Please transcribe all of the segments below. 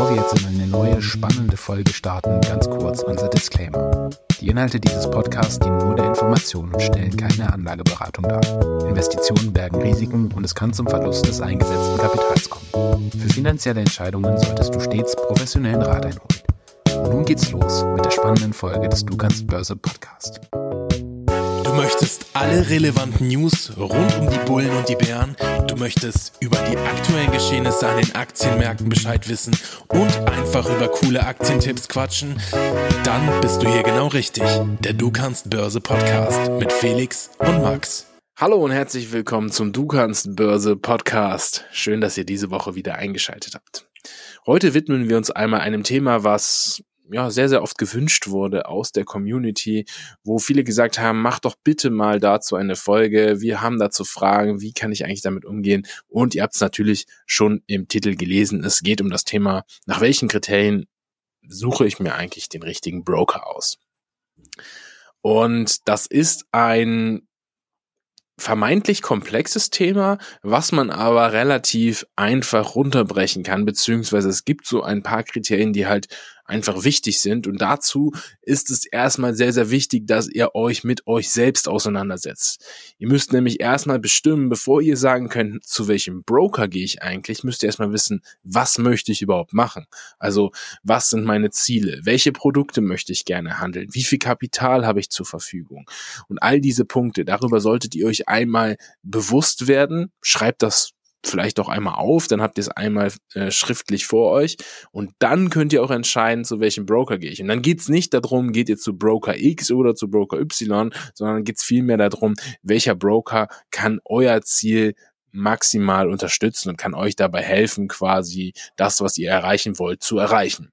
Bevor wir jetzt in eine neue, spannende Folge starten, ganz kurz unser Disclaimer. Die Inhalte dieses Podcasts dienen nur der Information und stellen keine Anlageberatung dar. Investitionen bergen Risiken und es kann zum Verlust des eingesetzten Kapitals kommen. Für finanzielle Entscheidungen solltest du stets professionellen Rat einholen. Und nun geht's los mit der spannenden Folge des Du kannst Börse Podcast. Du möchtest alle relevanten News rund um die Bullen und die Bären. Du möchtest über die aktuellen Geschehnisse an den Aktienmärkten Bescheid wissen und einfach über coole Aktientipps quatschen. Dann bist du hier genau richtig. Der Du kannst Börse Podcast mit Felix und Max. Hallo und herzlich willkommen zum Du kannst Börse Podcast. Schön, dass ihr diese Woche wieder eingeschaltet habt. Heute widmen wir uns einmal einem Thema, was ja, sehr, sehr oft gewünscht wurde aus der Community, wo viele gesagt haben, mach doch bitte mal dazu eine Folge. Wir haben dazu Fragen, wie kann ich eigentlich damit umgehen? Und ihr habt es natürlich schon im Titel gelesen. Es geht um das Thema, nach welchen Kriterien suche ich mir eigentlich den richtigen Broker aus? Und das ist ein vermeintlich komplexes Thema, was man aber relativ einfach runterbrechen kann, beziehungsweise es gibt so ein paar Kriterien, die halt einfach wichtig sind. Und dazu ist es erstmal sehr, sehr wichtig, dass ihr euch mit euch selbst auseinandersetzt. Ihr müsst nämlich erstmal bestimmen, bevor ihr sagen könnt, zu welchem Broker gehe ich eigentlich, müsst ihr erstmal wissen, was möchte ich überhaupt machen? Also, was sind meine Ziele? Welche Produkte möchte ich gerne handeln? Wie viel Kapital habe ich zur Verfügung? Und all diese Punkte, darüber solltet ihr euch einmal bewusst werden. Schreibt das vielleicht auch einmal auf, dann habt ihr es einmal äh, schriftlich vor euch und dann könnt ihr auch entscheiden, zu welchem Broker gehe ich. Und dann geht's nicht darum, geht ihr zu Broker X oder zu Broker Y, sondern geht's vielmehr darum, welcher Broker kann euer Ziel maximal unterstützen und kann euch dabei helfen, quasi das, was ihr erreichen wollt, zu erreichen.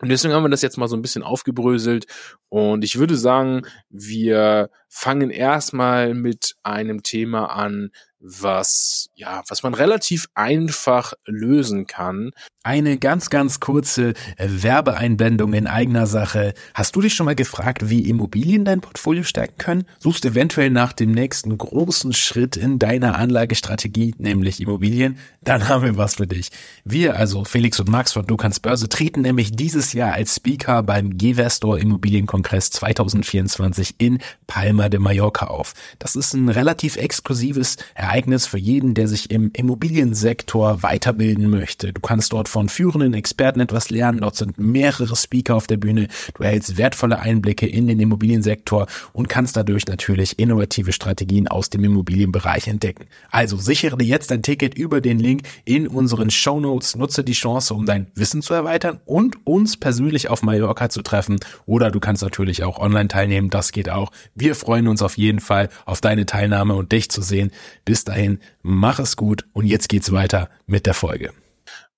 Und deswegen haben wir das jetzt mal so ein bisschen aufgebröselt. Und ich würde sagen, wir fangen erstmal mit einem Thema an, was, ja, was man relativ einfach lösen kann. Eine ganz, ganz kurze Werbeeinblendung in eigener Sache. Hast du dich schon mal gefragt, wie Immobilien dein Portfolio stärken können? Suchst eventuell nach dem nächsten großen Schritt in deiner Anlagestrategie, nämlich Immobilien? Dann haben wir was für dich. Wir, also Felix und Max von Du kannst Börse, treten nämlich dieses Jahr als Speaker beim Gewestor Immobilienkongress 2024 in Palma de Mallorca auf. Das ist ein relativ exklusives Ereignis für jeden, der sich im Immobiliensektor weiterbilden möchte. Du kannst dort von führenden Experten etwas lernen. Dort sind mehrere Speaker auf der Bühne. Du erhältst wertvolle Einblicke in den Immobiliensektor und kannst dadurch natürlich innovative Strategien aus dem Immobilienbereich entdecken. Also sichere dir jetzt ein Ticket über den Link in unseren Show Notes. Nutze die Chance, um dein Wissen zu erweitern und uns persönlich auf Mallorca zu treffen. Oder du kannst natürlich auch online teilnehmen. Das geht auch. Wir freuen uns auf jeden Fall auf deine Teilnahme und dich zu sehen. Bis dahin, mach es gut und jetzt geht's weiter mit der Folge.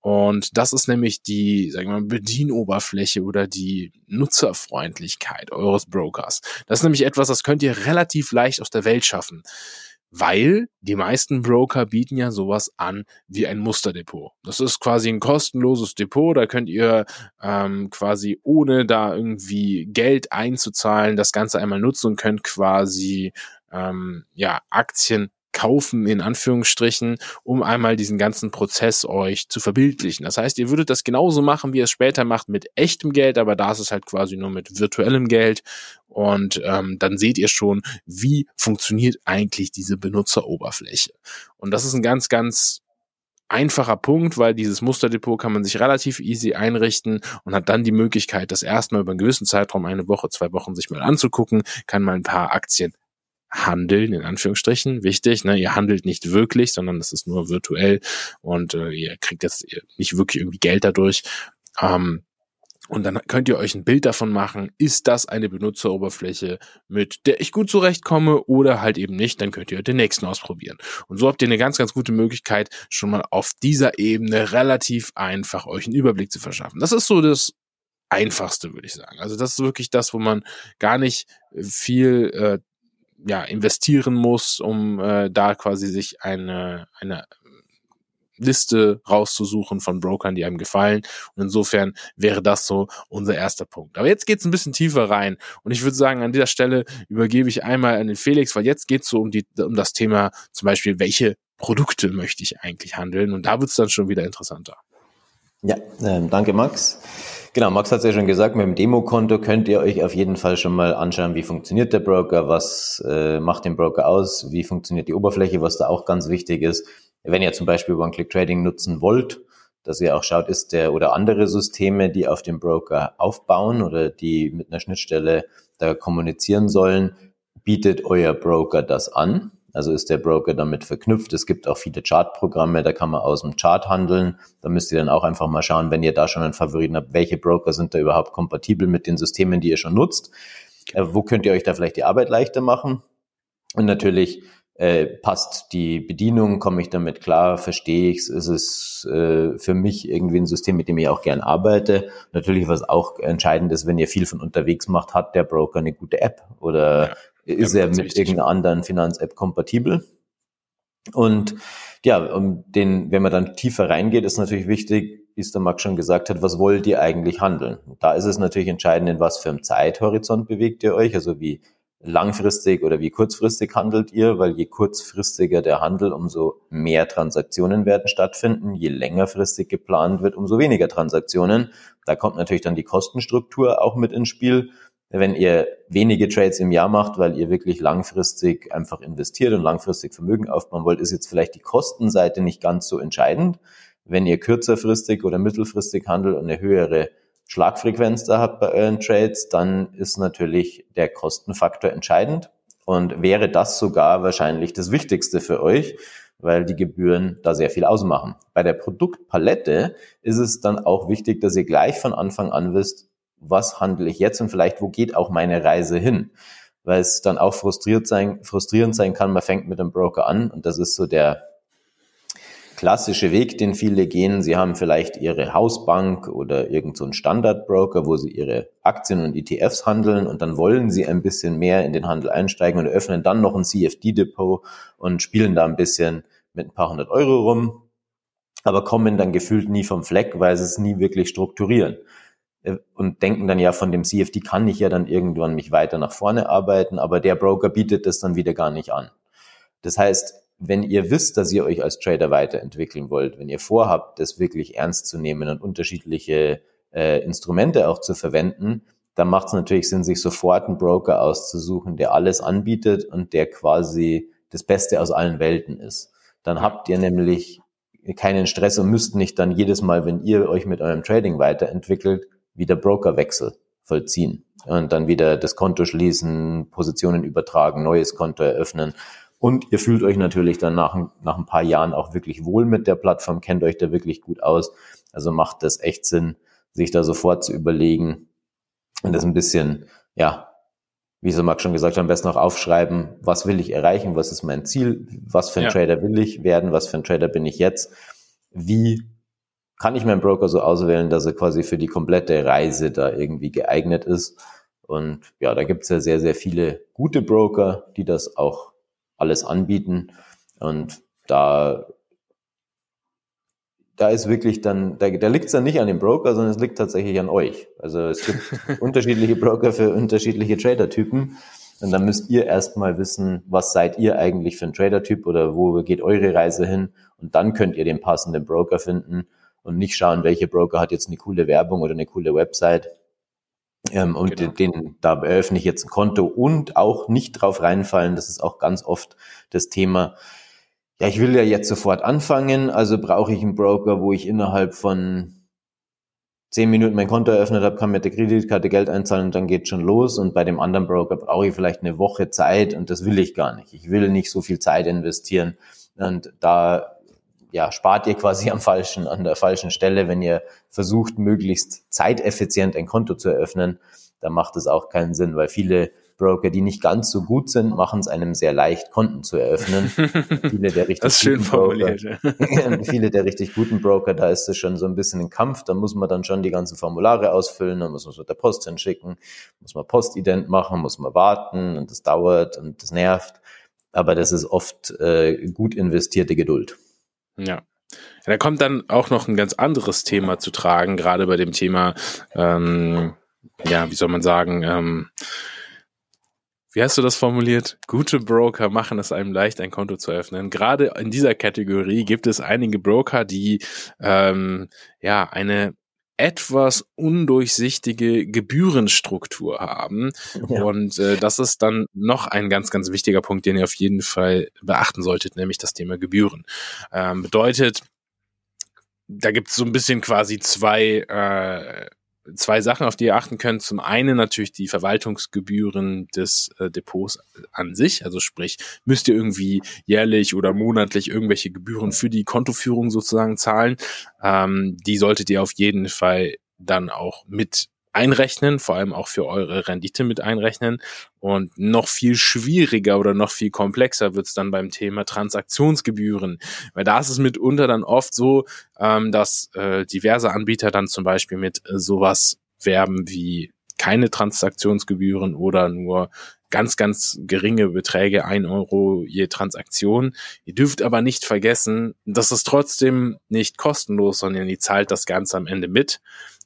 Und das ist nämlich die, sagen wir mal, Bedienoberfläche oder die Nutzerfreundlichkeit eures Brokers. Das ist nämlich etwas, das könnt ihr relativ leicht aus der Welt schaffen. Weil die meisten Broker bieten ja sowas an wie ein Musterdepot. Das ist quasi ein kostenloses Depot, da könnt ihr ähm, quasi ohne da irgendwie Geld einzuzahlen das Ganze einmal nutzen und könnt quasi ähm, ja Aktien kaufen, in Anführungsstrichen, um einmal diesen ganzen Prozess euch zu verbildlichen. Das heißt, ihr würdet das genauso machen, wie ihr es später macht mit echtem Geld, aber da ist es halt quasi nur mit virtuellem Geld. Und ähm, dann seht ihr schon, wie funktioniert eigentlich diese Benutzeroberfläche. Und das ist ein ganz, ganz einfacher Punkt, weil dieses Musterdepot kann man sich relativ easy einrichten und hat dann die Möglichkeit, das erstmal über einen gewissen Zeitraum, eine Woche, zwei Wochen sich mal anzugucken, kann mal ein paar Aktien handeln, in Anführungsstrichen, wichtig, ne? ihr handelt nicht wirklich, sondern das ist nur virtuell und äh, ihr kriegt jetzt nicht wirklich irgendwie Geld dadurch. Ähm, und dann könnt ihr euch ein Bild davon machen, ist das eine Benutzeroberfläche, mit der ich gut zurechtkomme oder halt eben nicht, dann könnt ihr den nächsten ausprobieren. Und so habt ihr eine ganz, ganz gute Möglichkeit, schon mal auf dieser Ebene relativ einfach euch einen Überblick zu verschaffen. Das ist so das Einfachste, würde ich sagen. Also das ist wirklich das, wo man gar nicht viel äh, ja, investieren muss, um äh, da quasi sich eine, eine Liste rauszusuchen von Brokern, die einem gefallen. Und insofern wäre das so unser erster Punkt. Aber jetzt geht's ein bisschen tiefer rein. Und ich würde sagen, an dieser Stelle übergebe ich einmal an den Felix, weil jetzt geht's so um, die, um das Thema zum Beispiel, welche Produkte möchte ich eigentlich handeln? Und da wird's dann schon wieder interessanter. Ja, äh, danke Max. Genau, Max hat es ja schon gesagt, mit dem Demokonto könnt ihr euch auf jeden Fall schon mal anschauen, wie funktioniert der Broker, was äh, macht den Broker aus, wie funktioniert die Oberfläche, was da auch ganz wichtig ist. Wenn ihr zum Beispiel One-Click-Trading nutzen wollt, dass ihr auch schaut, ist der oder andere Systeme, die auf dem Broker aufbauen oder die mit einer Schnittstelle da kommunizieren sollen, bietet euer Broker das an. Also ist der Broker damit verknüpft. Es gibt auch viele Chartprogramme, da kann man aus dem Chart handeln. Da müsst ihr dann auch einfach mal schauen, wenn ihr da schon einen Favoriten habt, welche Broker sind da überhaupt kompatibel mit den Systemen, die ihr schon nutzt. Äh, wo könnt ihr euch da vielleicht die Arbeit leichter machen? Und natürlich äh, passt die Bedienung, komme ich damit klar, verstehe ich es, ist es äh, für mich irgendwie ein System, mit dem ich auch gern arbeite. Natürlich, was auch entscheidend ist, wenn ihr viel von unterwegs macht, hat der Broker eine gute App oder ja ist ja, er mit wichtig. irgendeiner anderen Finanz-App kompatibel. Und ja, um den, wenn man dann tiefer reingeht, ist natürlich wichtig, wie es der Max schon gesagt hat, was wollt ihr eigentlich handeln? Da ist es natürlich entscheidend, in was für einem Zeithorizont bewegt ihr euch, also wie langfristig oder wie kurzfristig handelt ihr, weil je kurzfristiger der Handel, umso mehr Transaktionen werden stattfinden. Je längerfristig geplant wird, umso weniger Transaktionen. Da kommt natürlich dann die Kostenstruktur auch mit ins Spiel wenn ihr wenige Trades im Jahr macht, weil ihr wirklich langfristig einfach investiert und langfristig Vermögen aufbauen wollt, ist jetzt vielleicht die Kostenseite nicht ganz so entscheidend. Wenn ihr kürzerfristig oder mittelfristig handelt und eine höhere Schlagfrequenz da habt bei euren Trades, dann ist natürlich der Kostenfaktor entscheidend und wäre das sogar wahrscheinlich das Wichtigste für euch, weil die Gebühren da sehr viel ausmachen. Bei der Produktpalette ist es dann auch wichtig, dass ihr gleich von Anfang an wisst, was handle ich jetzt und vielleicht, wo geht auch meine Reise hin? Weil es dann auch frustriert sein, frustrierend sein kann, man fängt mit einem Broker an und das ist so der klassische Weg, den viele gehen. Sie haben vielleicht ihre Hausbank oder irgendeinen so Standardbroker, wo sie ihre Aktien und ETFs handeln und dann wollen sie ein bisschen mehr in den Handel einsteigen und öffnen dann noch ein CFD-Depot und spielen da ein bisschen mit ein paar hundert Euro rum, aber kommen dann gefühlt nie vom Fleck, weil sie es nie wirklich strukturieren. Äh, und denken dann ja, von dem CFD kann ich ja dann irgendwann mich weiter nach vorne arbeiten, aber der Broker bietet das dann wieder gar nicht an. Das heißt, wenn ihr wisst, dass ihr euch als Trader weiterentwickeln wollt, wenn ihr vorhabt, das wirklich ernst zu nehmen und unterschiedliche äh, Instrumente auch zu verwenden, dann macht es natürlich Sinn, sich sofort einen Broker auszusuchen, der alles anbietet und der quasi das Beste aus allen Welten ist. Dann habt ihr nämlich keinen Stress und müsst nicht dann jedes Mal, wenn ihr euch mit eurem Trading weiterentwickelt, wieder Brokerwechsel vollziehen und dann wieder das Konto schließen, Positionen übertragen, neues Konto eröffnen. Und ihr fühlt euch natürlich dann nach, nach ein paar Jahren auch wirklich wohl mit der Plattform, kennt euch da wirklich gut aus. Also macht das echt Sinn, sich da sofort zu überlegen und das ein bisschen, ja, wie so Max schon gesagt hat, am besten auch aufschreiben, was will ich erreichen, was ist mein Ziel, was für ein ja. Trader will ich werden, was für ein Trader bin ich jetzt, wie kann ich meinen Broker so auswählen, dass er quasi für die komplette Reise da irgendwie geeignet ist. Und ja, da gibt es ja sehr, sehr viele gute Broker, die das auch alles anbieten. Und da, da ist wirklich dann, da, da liegt es dann nicht an dem Broker, sondern es liegt tatsächlich an euch. Also es gibt unterschiedliche Broker für unterschiedliche Trader-Typen. Und dann müsst ihr erstmal wissen, was seid ihr eigentlich für ein Trader-Typ oder wo geht eure Reise hin? Und dann könnt ihr den passenden Broker finden und nicht schauen, welche Broker hat jetzt eine coole Werbung oder eine coole Website. Ähm, und genau. den, den, da eröffne ich jetzt ein Konto und auch nicht drauf reinfallen. Das ist auch ganz oft das Thema. Ja, ich will ja jetzt sofort anfangen, also brauche ich einen Broker, wo ich innerhalb von zehn Minuten mein Konto eröffnet habe, kann mit der Kreditkarte Geld einzahlen und dann geht schon los. Und bei dem anderen Broker brauche ich vielleicht eine Woche Zeit und das will ich gar nicht. Ich will nicht so viel Zeit investieren. Und da ja, spart ihr quasi am falschen, an der falschen Stelle, wenn ihr versucht, möglichst zeiteffizient ein Konto zu eröffnen, dann macht es auch keinen Sinn, weil viele Broker, die nicht ganz so gut sind, machen es einem sehr leicht, Konten zu eröffnen. viele der richtig das ist schön formuliert. Broker, viele der richtig guten Broker, da ist es schon so ein bisschen ein Kampf, da muss man dann schon die ganzen Formulare ausfüllen, dann muss man es mit der Post hinschicken, muss man Postident machen, muss man warten und das dauert und das nervt. Aber das ist oft äh, gut investierte Geduld. Ja. Da kommt dann auch noch ein ganz anderes Thema zu tragen, gerade bei dem Thema, ähm, ja, wie soll man sagen, ähm, wie hast du das formuliert? Gute Broker machen es einem leicht, ein Konto zu öffnen. Gerade in dieser Kategorie gibt es einige Broker, die ähm, ja eine etwas undurchsichtige Gebührenstruktur haben. Ja. Und äh, das ist dann noch ein ganz, ganz wichtiger Punkt, den ihr auf jeden Fall beachten solltet, nämlich das Thema Gebühren. Ähm, bedeutet, da gibt es so ein bisschen quasi zwei äh, zwei Sachen, auf die ihr achten könnt. Zum einen natürlich die Verwaltungsgebühren des äh, Depots an sich. Also sprich, müsst ihr irgendwie jährlich oder monatlich irgendwelche Gebühren für die Kontoführung sozusagen zahlen. Ähm, die solltet ihr auf jeden Fall dann auch mit einrechnen, vor allem auch für eure Rendite mit einrechnen. Und noch viel schwieriger oder noch viel komplexer wird es dann beim Thema Transaktionsgebühren. Weil da ist es mitunter dann oft so, ähm, dass äh, diverse Anbieter dann zum Beispiel mit äh, sowas werben wie keine Transaktionsgebühren oder nur ganz, ganz geringe Beträge, ein Euro je Transaktion. Ihr dürft aber nicht vergessen, dass es trotzdem nicht kostenlos, sondern ihr zahlt das Ganze am Ende mit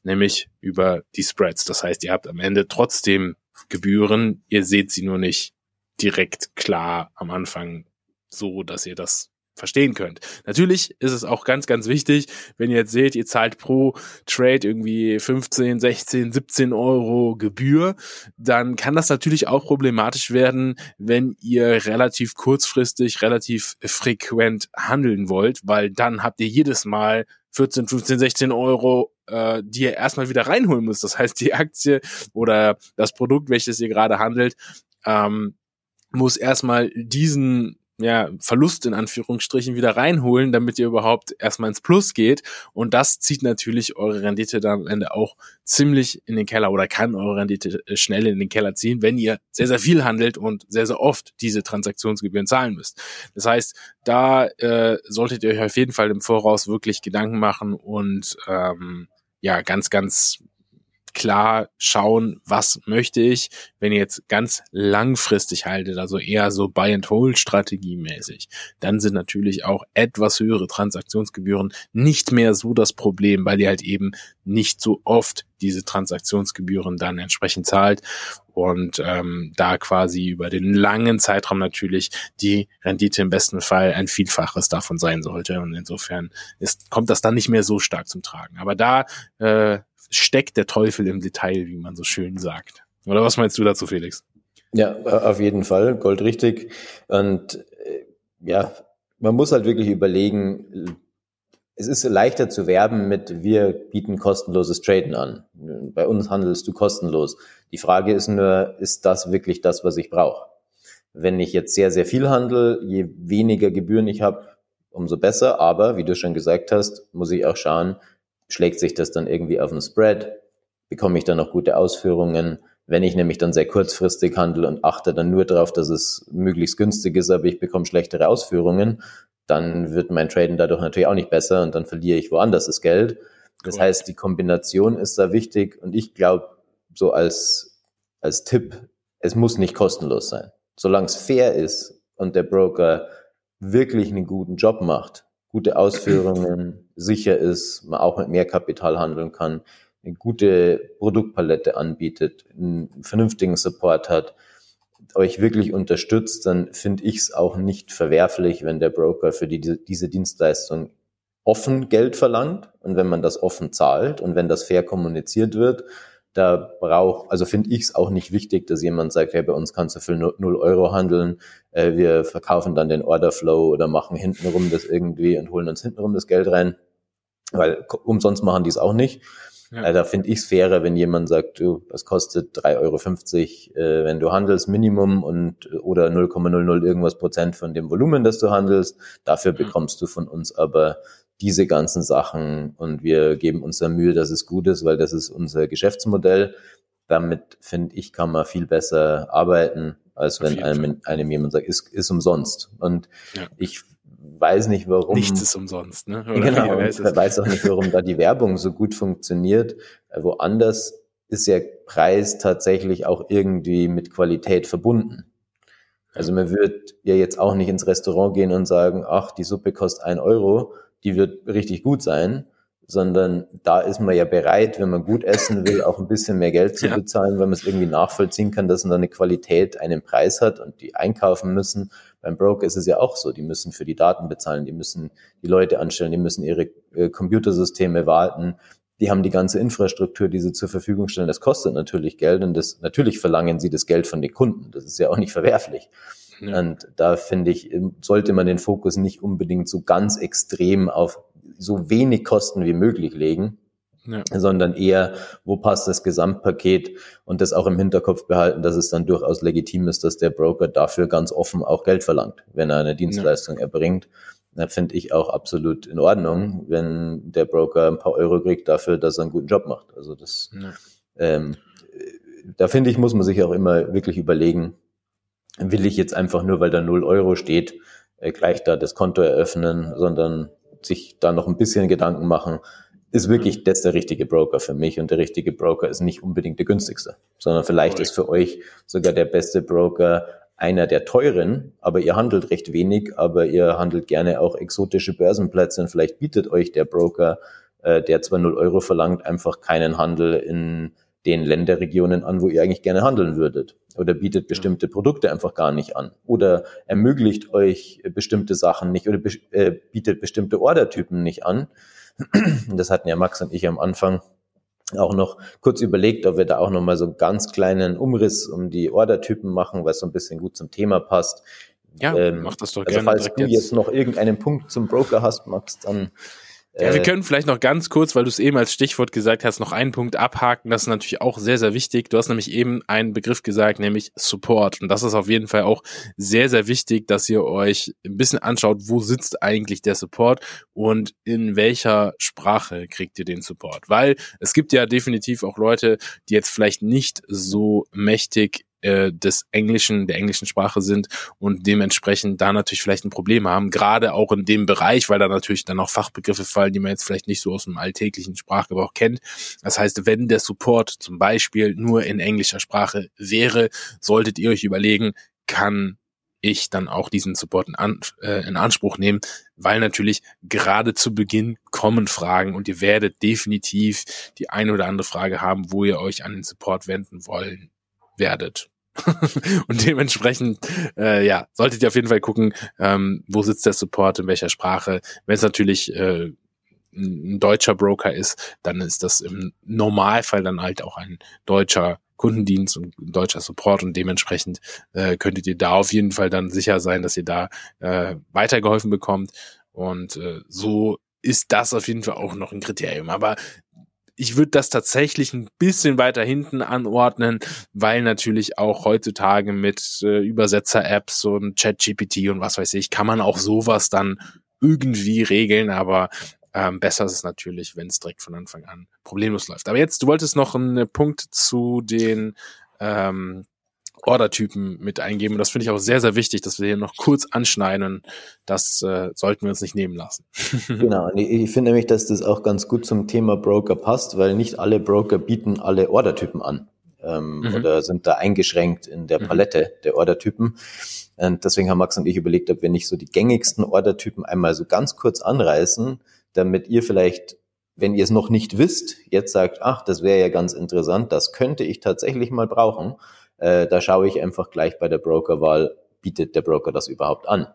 nämlich über die Spreads. Das heißt, ihr habt am Ende trotzdem Gebühren, ihr seht sie nur nicht direkt klar am Anfang so, dass ihr das verstehen könnt. Natürlich ist es auch ganz, ganz wichtig, wenn ihr jetzt seht, ihr zahlt pro Trade irgendwie 15, 16, 17 Euro Gebühr, dann kann das natürlich auch problematisch werden, wenn ihr relativ kurzfristig, relativ frequent handeln wollt, weil dann habt ihr jedes Mal 14, 15, 16 Euro, äh, die ihr erstmal wieder reinholen müsst. Das heißt, die Aktie oder das Produkt, welches ihr gerade handelt, ähm, muss erstmal diesen ja, Verlust in Anführungsstrichen wieder reinholen, damit ihr überhaupt erstmal ins Plus geht. Und das zieht natürlich eure Rendite dann am Ende auch ziemlich in den Keller oder kann eure Rendite äh, schnell in den Keller ziehen, wenn ihr sehr, sehr viel handelt und sehr, sehr oft diese Transaktionsgebühren zahlen müsst. Das heißt, da äh, solltet ihr euch auf jeden Fall im Voraus wirklich Gedanken machen und ähm, ja, ganz, ganz klar schauen, was möchte ich, wenn ihr jetzt ganz langfristig haltet, also eher so Buy and Hold Strategie mäßig, dann sind natürlich auch etwas höhere Transaktionsgebühren nicht mehr so das Problem, weil ihr halt eben nicht so oft diese Transaktionsgebühren dann entsprechend zahlt und ähm, da quasi über den langen Zeitraum natürlich die Rendite im besten Fall ein Vielfaches davon sein sollte und insofern ist, kommt das dann nicht mehr so stark zum Tragen. Aber da äh, steckt der Teufel im Detail, wie man so schön sagt. Oder was meinst du dazu, Felix? Ja, auf jeden Fall, goldrichtig. Und äh, ja, man muss halt wirklich überlegen, es ist leichter zu werben mit, wir bieten kostenloses Traden an. Bei uns handelst du kostenlos. Die Frage ist nur, ist das wirklich das, was ich brauche? Wenn ich jetzt sehr, sehr viel handle, je weniger Gebühren ich habe, umso besser. Aber wie du schon gesagt hast, muss ich auch schauen, schlägt sich das dann irgendwie auf den Spread? Bekomme ich dann noch gute Ausführungen? Wenn ich nämlich dann sehr kurzfristig handle und achte dann nur darauf, dass es möglichst günstig ist, aber ich bekomme schlechtere Ausführungen, dann wird mein Traden dadurch natürlich auch nicht besser und dann verliere ich woanders das Geld. Das cool. heißt, die Kombination ist da wichtig und ich glaube, so als, als Tipp, es muss nicht kostenlos sein. Solange es fair ist und der Broker wirklich einen guten Job macht, gute Ausführungen, sicher ist, man auch mit mehr Kapital handeln kann, eine gute Produktpalette anbietet, einen vernünftigen Support hat, euch wirklich unterstützt, dann finde ich es auch nicht verwerflich, wenn der Broker für die, diese Dienstleistung offen Geld verlangt und wenn man das offen zahlt und wenn das fair kommuniziert wird da braucht, also finde ich es auch nicht wichtig, dass jemand sagt, hey, bei uns kannst du für 0 Euro handeln, äh, wir verkaufen dann den Orderflow oder machen hintenrum das irgendwie und holen uns hintenrum das Geld rein, weil umsonst machen die es auch nicht. Ja. Äh, da finde ich es fairer, wenn jemand sagt, du, das kostet 3,50 Euro, äh, wenn du handelst, Minimum und oder 0,00 irgendwas Prozent von dem Volumen, das du handelst. Dafür bekommst du von uns aber diese ganzen Sachen und wir geben uns da Mühe, dass es gut ist, weil das ist unser Geschäftsmodell. Damit, finde ich, kann man viel besser arbeiten, als wenn einem, einem jemand sagt, ist, ist umsonst. Und ja. ich weiß nicht, warum. Nichts ist umsonst, ne? Oder genau, ich weiß auch nicht, warum da die Werbung so gut funktioniert. Woanders ist ja Preis tatsächlich auch irgendwie mit Qualität verbunden. Also man wird ja jetzt auch nicht ins Restaurant gehen und sagen, ach, die Suppe kostet ein Euro, die wird richtig gut sein, sondern da ist man ja bereit, wenn man gut essen will, auch ein bisschen mehr Geld zu ja. bezahlen, weil man es irgendwie nachvollziehen kann, dass man da eine Qualität einen Preis hat und die einkaufen müssen. Beim Broker ist es ja auch so, die müssen für die Daten bezahlen, die müssen die Leute anstellen, die müssen ihre äh, Computersysteme warten, die haben die ganze Infrastruktur, die sie zur Verfügung stellen. Das kostet natürlich Geld und das natürlich verlangen sie das Geld von den Kunden. Das ist ja auch nicht verwerflich. Ja. Und da finde ich, sollte man den Fokus nicht unbedingt so ganz extrem auf so wenig Kosten wie möglich legen, ja. sondern eher, wo passt das Gesamtpaket und das auch im Hinterkopf behalten, dass es dann durchaus legitim ist, dass der Broker dafür ganz offen auch Geld verlangt, wenn er eine Dienstleistung ja. erbringt. Da finde ich auch absolut in Ordnung, wenn der Broker ein paar Euro kriegt dafür, dass er einen guten Job macht. Also das, ja. ähm, da finde ich, muss man sich auch immer wirklich überlegen, will ich jetzt einfach nur, weil da null Euro steht, äh, gleich da das Konto eröffnen, sondern sich da noch ein bisschen Gedanken machen, ist wirklich das der richtige Broker für mich. Und der richtige Broker ist nicht unbedingt der günstigste, sondern vielleicht ist für euch sogar der beste Broker einer der teuren, aber ihr handelt recht wenig, aber ihr handelt gerne auch exotische Börsenplätze und vielleicht bietet euch der Broker, äh, der zwar 0 Euro verlangt, einfach keinen Handel in den Länderregionen an, wo ihr eigentlich gerne handeln würdet. Oder bietet bestimmte Produkte einfach gar nicht an. Oder ermöglicht euch bestimmte Sachen nicht oder be äh, bietet bestimmte Ordertypen nicht an. Das hatten ja Max und ich am Anfang auch noch kurz überlegt, ob wir da auch noch mal so einen ganz kleinen Umriss um die Ordertypen machen, weil es so ein bisschen gut zum Thema passt. Ja, ähm, mach das doch also gerne. Falls du jetzt. jetzt noch irgendeinen Punkt zum Broker hast, Max, dann ja, wir äh, können vielleicht noch ganz kurz, weil du es eben als Stichwort gesagt hast, noch einen Punkt abhaken. Das ist natürlich auch sehr, sehr wichtig. Du hast nämlich eben einen Begriff gesagt, nämlich Support. Und das ist auf jeden Fall auch sehr, sehr wichtig, dass ihr euch ein bisschen anschaut, wo sitzt eigentlich der Support und in welcher Sprache kriegt ihr den Support. Weil es gibt ja definitiv auch Leute, die jetzt vielleicht nicht so mächtig äh, des Englischen, der englischen Sprache sind und dementsprechend da natürlich vielleicht ein Problem haben, gerade auch in dem Bereich, weil da natürlich dann auch Fachbegriffe fallen, die man jetzt vielleicht nicht so aus dem alltäglichen Sprachgebrauch kennt. Das heißt, wenn der Support zum Beispiel nur in englischer Sprache wäre, solltet ihr euch überlegen, kann ich dann auch diesen Support in, an, äh, in Anspruch nehmen, weil natürlich gerade zu Beginn kommen Fragen und ihr werdet definitiv die eine oder andere Frage haben, wo ihr euch an den Support wenden wollen werdet. und dementsprechend, äh, ja, solltet ihr auf jeden Fall gucken, ähm, wo sitzt der Support, in welcher Sprache. Wenn es natürlich äh, ein deutscher Broker ist, dann ist das im Normalfall dann halt auch ein deutscher Kundendienst und deutscher Support und dementsprechend äh, könntet ihr da auf jeden Fall dann sicher sein, dass ihr da äh, weitergeholfen bekommt. Und äh, so ist das auf jeden Fall auch noch ein Kriterium. Aber ich würde das tatsächlich ein bisschen weiter hinten anordnen, weil natürlich auch heutzutage mit äh, Übersetzer-Apps und Chat-GPT und was weiß ich, kann man auch sowas dann irgendwie regeln, aber ähm, besser ist es natürlich, wenn es direkt von Anfang an problemlos läuft. Aber jetzt, du wolltest noch einen Punkt zu den ähm, Ordertypen mit eingeben. das finde ich auch sehr, sehr wichtig, dass wir hier noch kurz anschneiden. Das äh, sollten wir uns nicht nehmen lassen. genau. Ich finde nämlich, dass das auch ganz gut zum Thema Broker passt, weil nicht alle Broker bieten alle Ordertypen an ähm, mhm. oder sind da eingeschränkt in der mhm. Palette mhm. der Ordertypen. Und deswegen haben Max und ich überlegt, ob wir nicht so die gängigsten Ordertypen einmal so ganz kurz anreißen, damit ihr vielleicht wenn ihr es noch nicht wisst, jetzt sagt, ach, das wäre ja ganz interessant, das könnte ich tatsächlich mal brauchen, äh, da schaue ich einfach gleich bei der Brokerwahl, bietet der Broker das überhaupt an.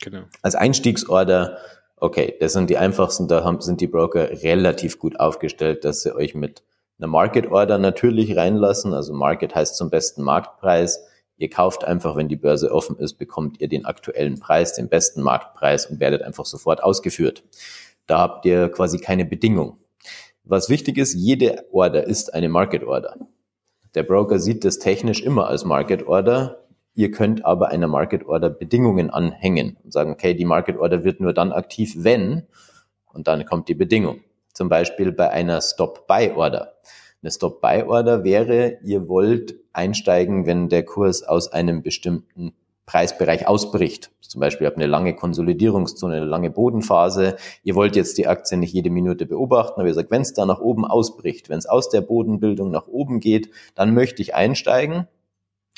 Genau. Als Einstiegsorder, okay, das sind die einfachsten, da haben, sind die Broker relativ gut aufgestellt, dass sie euch mit einer Market Order natürlich reinlassen. Also Market heißt zum besten Marktpreis. Ihr kauft einfach, wenn die Börse offen ist, bekommt ihr den aktuellen Preis, den besten Marktpreis und werdet einfach sofort ausgeführt. Da habt ihr quasi keine Bedingung. Was wichtig ist, jede Order ist eine Market Order. Der Broker sieht das technisch immer als Market Order. Ihr könnt aber einer Market Order Bedingungen anhängen und sagen, okay, die Market Order wird nur dann aktiv, wenn, und dann kommt die Bedingung. Zum Beispiel bei einer Stop-Buy-Order. Eine Stop-Buy-Order wäre, ihr wollt einsteigen, wenn der Kurs aus einem bestimmten Preisbereich ausbricht. Zum Beispiel, ihr habt eine lange Konsolidierungszone, eine lange Bodenphase. Ihr wollt jetzt die Aktie nicht jede Minute beobachten, aber ihr sagt, wenn es da nach oben ausbricht, wenn es aus der Bodenbildung nach oben geht, dann möchte ich einsteigen.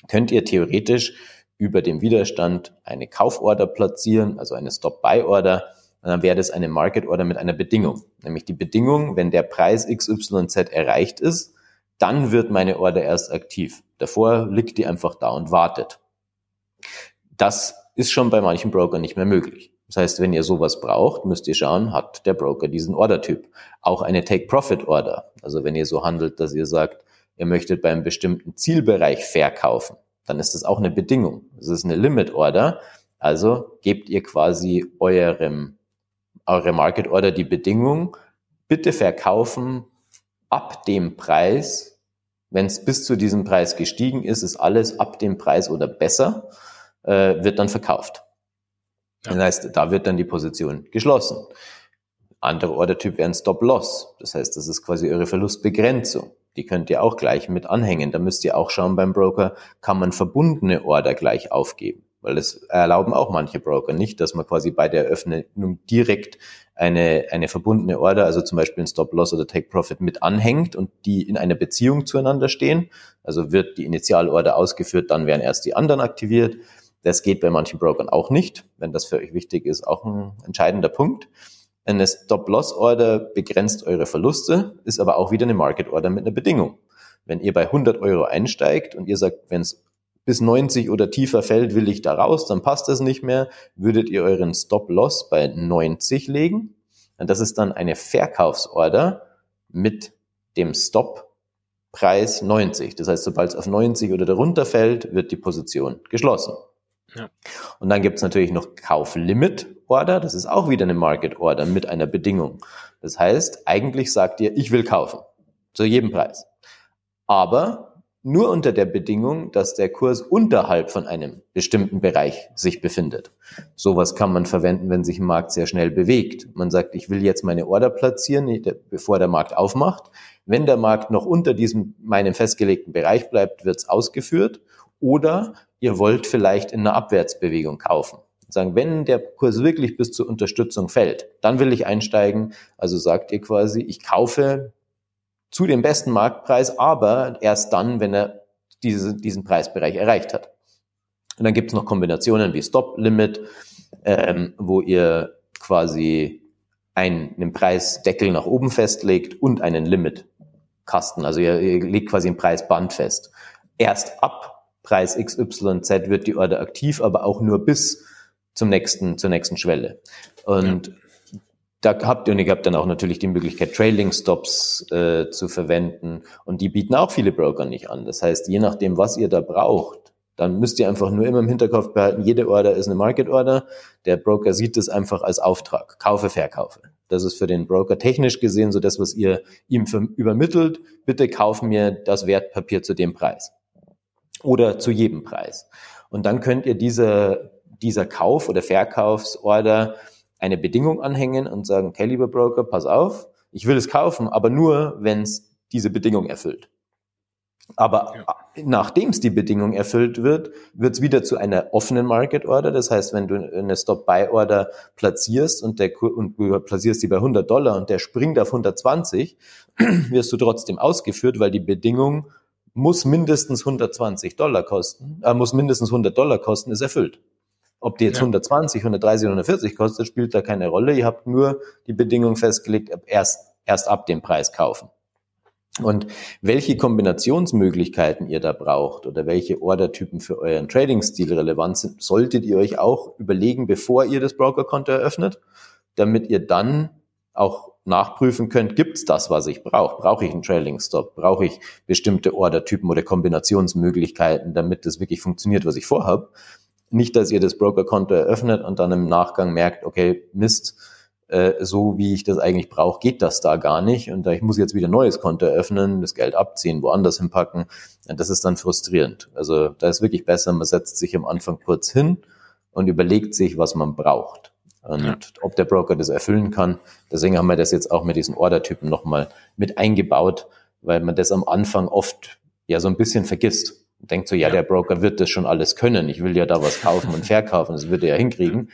Könnt ihr theoretisch über dem Widerstand eine Kauforder platzieren, also eine Stop-Buy-Order dann wäre das eine Market Order mit einer Bedingung. Nämlich die Bedingung, wenn der Preis XYZ erreicht ist, dann wird meine Order erst aktiv. Davor liegt die einfach da und wartet. Das ist schon bei manchen Brokern nicht mehr möglich. Das heißt, wenn ihr sowas braucht, müsst ihr schauen, hat der Broker diesen Ordertyp. Auch eine Take-Profit-Order. Also wenn ihr so handelt, dass ihr sagt, ihr möchtet beim bestimmten Zielbereich verkaufen, dann ist das auch eine Bedingung. Das ist eine Limit-Order. Also gebt ihr quasi eurem, eure Market Order die Bedingung, bitte verkaufen ab dem Preis, wenn es bis zu diesem Preis gestiegen ist, ist alles ab dem Preis oder besser, äh, wird dann verkauft. Ja. Das heißt, da wird dann die Position geschlossen. Andere Ordertyp wären Stop-Loss. Das heißt, das ist quasi eure Verlustbegrenzung. Die könnt ihr auch gleich mit anhängen. Da müsst ihr auch schauen beim Broker, kann man verbundene Order gleich aufgeben. Weil das erlauben auch manche Broker nicht, dass man quasi bei der Eröffnung direkt eine, eine verbundene Order, also zum Beispiel ein Stop-Loss oder Take-Profit mit anhängt und die in einer Beziehung zueinander stehen. Also wird die Initialorder ausgeführt, dann werden erst die anderen aktiviert. Das geht bei manchen Brokern auch nicht. Wenn das für euch wichtig ist, auch ein entscheidender Punkt. Eine Stop-Loss-Order begrenzt eure Verluste, ist aber auch wieder eine Market-Order mit einer Bedingung. Wenn ihr bei 100 Euro einsteigt und ihr sagt, wenn es bis 90 oder tiefer fällt, will ich da raus, dann passt das nicht mehr, würdet ihr euren Stop-Loss bei 90 legen. Und das ist dann eine Verkaufsorder mit dem Stop-Preis 90. Das heißt, sobald es auf 90 oder darunter fällt, wird die Position geschlossen. Ja. Und dann gibt es natürlich noch Kauf-Limit-Order. Das ist auch wieder eine Market-Order mit einer Bedingung. Das heißt, eigentlich sagt ihr, ich will kaufen. Zu jedem Preis. Aber nur unter der Bedingung, dass der Kurs unterhalb von einem bestimmten Bereich sich befindet. Sowas kann man verwenden, wenn sich ein Markt sehr schnell bewegt. Man sagt, ich will jetzt meine Order platzieren, bevor der Markt aufmacht. Wenn der Markt noch unter diesem meinem festgelegten Bereich bleibt, wird es ausgeführt. Oder ihr wollt vielleicht in einer Abwärtsbewegung kaufen. Sagen, wenn der Kurs wirklich bis zur Unterstützung fällt, dann will ich einsteigen. Also sagt ihr quasi, ich kaufe zu dem besten Marktpreis, aber erst dann, wenn er diese, diesen Preisbereich erreicht hat. Und dann gibt es noch Kombinationen wie Stop-Limit, ähm, wo ihr quasi einen, einen Preisdeckel nach oben festlegt und einen Limit-Kasten. Also ihr, ihr legt quasi ein Preisband fest. Erst ab Preis XYZ wird die Order aktiv, aber auch nur bis zum nächsten, zur nächsten Schwelle. Und ja. Da habt ihr, und ihr habt dann auch natürlich die Möglichkeit, Trailing Stops äh, zu verwenden. Und die bieten auch viele Broker nicht an. Das heißt, je nachdem, was ihr da braucht, dann müsst ihr einfach nur immer im Hinterkopf behalten, jede Order ist eine Market Order. Der Broker sieht es einfach als Auftrag. Kaufe, verkaufe. Das ist für den Broker technisch gesehen so das, was ihr ihm übermittelt. Bitte kauf mir das Wertpapier zu dem Preis oder zu jedem Preis. Und dann könnt ihr diese, dieser Kauf- oder Verkaufsorder eine Bedingung anhängen und sagen, okay, lieber Broker, pass auf, ich will es kaufen, aber nur, wenn es diese Bedingung erfüllt. Aber ja. nachdem es die Bedingung erfüllt wird, wird es wieder zu einer offenen Market Order. Das heißt, wenn du eine Stop-Buy-Order platzierst und, der, und du platzierst die bei 100 Dollar und der springt auf 120, wirst du trotzdem ausgeführt, weil die Bedingung muss mindestens 120 Dollar kosten, äh, muss mindestens 100 Dollar kosten, ist erfüllt. Ob die jetzt ja. 120, 130, 140 kostet, spielt da keine Rolle. Ihr habt nur die Bedingung festgelegt, erst, erst ab dem Preis kaufen. Und welche Kombinationsmöglichkeiten ihr da braucht oder welche Ordertypen für euren Trading-Stil relevant sind, solltet ihr euch auch überlegen, bevor ihr das Brokerkonto eröffnet, damit ihr dann auch nachprüfen könnt, gibt's das, was ich brauche? Brauche ich einen Trailing Stop? Brauche ich bestimmte Ordertypen oder Kombinationsmöglichkeiten, damit das wirklich funktioniert, was ich vorhabe? Nicht, dass ihr das Brokerkonto eröffnet und dann im Nachgang merkt, okay, Mist, äh, so wie ich das eigentlich brauche, geht das da gar nicht. Und ich muss jetzt wieder ein neues Konto eröffnen, das Geld abziehen, woanders hinpacken. Das ist dann frustrierend. Also da ist wirklich besser, man setzt sich am Anfang kurz hin und überlegt sich, was man braucht und ja. ob der Broker das erfüllen kann. Deswegen haben wir das jetzt auch mit diesen Ordertypen nochmal mit eingebaut, weil man das am Anfang oft ja so ein bisschen vergisst. Und denkt so, ja, ja, der Broker wird das schon alles können. Ich will ja da was kaufen und verkaufen, das wird er ja hinkriegen.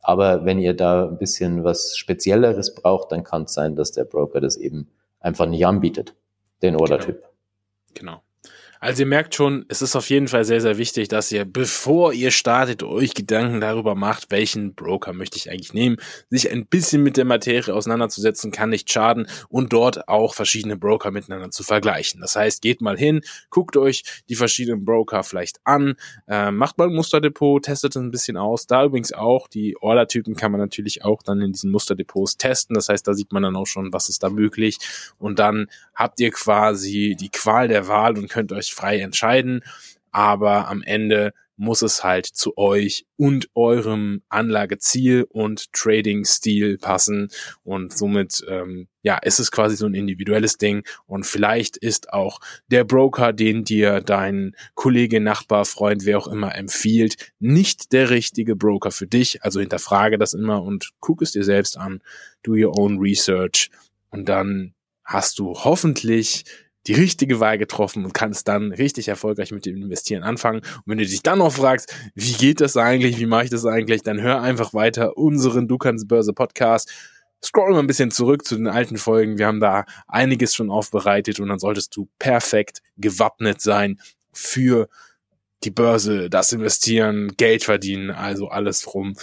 Aber wenn ihr da ein bisschen was Spezielleres braucht, dann kann es sein, dass der Broker das eben einfach nicht anbietet, den Ordertyp. Genau. genau. Also ihr merkt schon, es ist auf jeden Fall sehr, sehr wichtig, dass ihr, bevor ihr startet, euch Gedanken darüber macht, welchen Broker möchte ich eigentlich nehmen. Sich ein bisschen mit der Materie auseinanderzusetzen, kann nicht schaden und dort auch verschiedene Broker miteinander zu vergleichen. Das heißt, geht mal hin, guckt euch die verschiedenen Broker vielleicht an, äh, macht mal ein Musterdepot, testet es ein bisschen aus. Da übrigens auch, die Order-Typen kann man natürlich auch dann in diesen Musterdepots testen. Das heißt, da sieht man dann auch schon, was ist da möglich. Und dann habt ihr quasi die Qual der Wahl und könnt euch frei entscheiden. Aber am Ende muss es halt zu euch und eurem Anlageziel und Trading-Stil passen. Und somit, ähm, ja, ist es quasi so ein individuelles Ding. Und vielleicht ist auch der Broker, den dir dein Kollege, Nachbar, Freund, wer auch immer empfiehlt, nicht der richtige Broker für dich. Also hinterfrage das immer und guck es dir selbst an. Do your own research. Und dann hast du hoffentlich die richtige Wahl getroffen und kannst dann richtig erfolgreich mit dem Investieren anfangen. Und wenn du dich dann noch fragst, wie geht das eigentlich, wie mache ich das eigentlich, dann hör einfach weiter unseren Du kannst Börse Podcast. Scroll mal ein bisschen zurück zu den alten Folgen. Wir haben da einiges schon aufbereitet und dann solltest du perfekt gewappnet sein für die Börse, das Investieren, Geld verdienen, also alles rum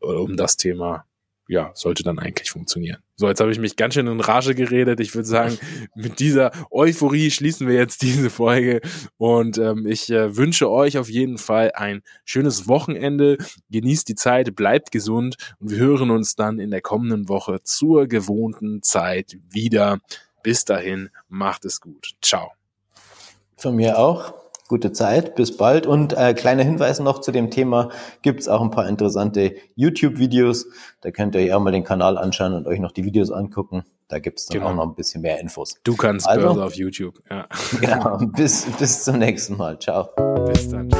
um das Thema ja, sollte dann eigentlich funktionieren. So, jetzt habe ich mich ganz schön in Rage geredet. Ich würde sagen, mit dieser Euphorie schließen wir jetzt diese Folge und ähm, ich äh, wünsche euch auf jeden Fall ein schönes Wochenende. Genießt die Zeit, bleibt gesund und wir hören uns dann in der kommenden Woche zur gewohnten Zeit wieder. Bis dahin, macht es gut. Ciao. Von mir auch gute Zeit, bis bald. Und äh, kleiner Hinweis noch zu dem Thema, gibt's auch ein paar interessante YouTube-Videos. Da könnt ihr euch auch mal den Kanal anschauen und euch noch die Videos angucken. Da gibt's dann genau. auch noch ein bisschen mehr Infos. Du kannst also, Börse auf YouTube. Ja. Genau, bis, bis zum nächsten Mal. Ciao. Bis dann.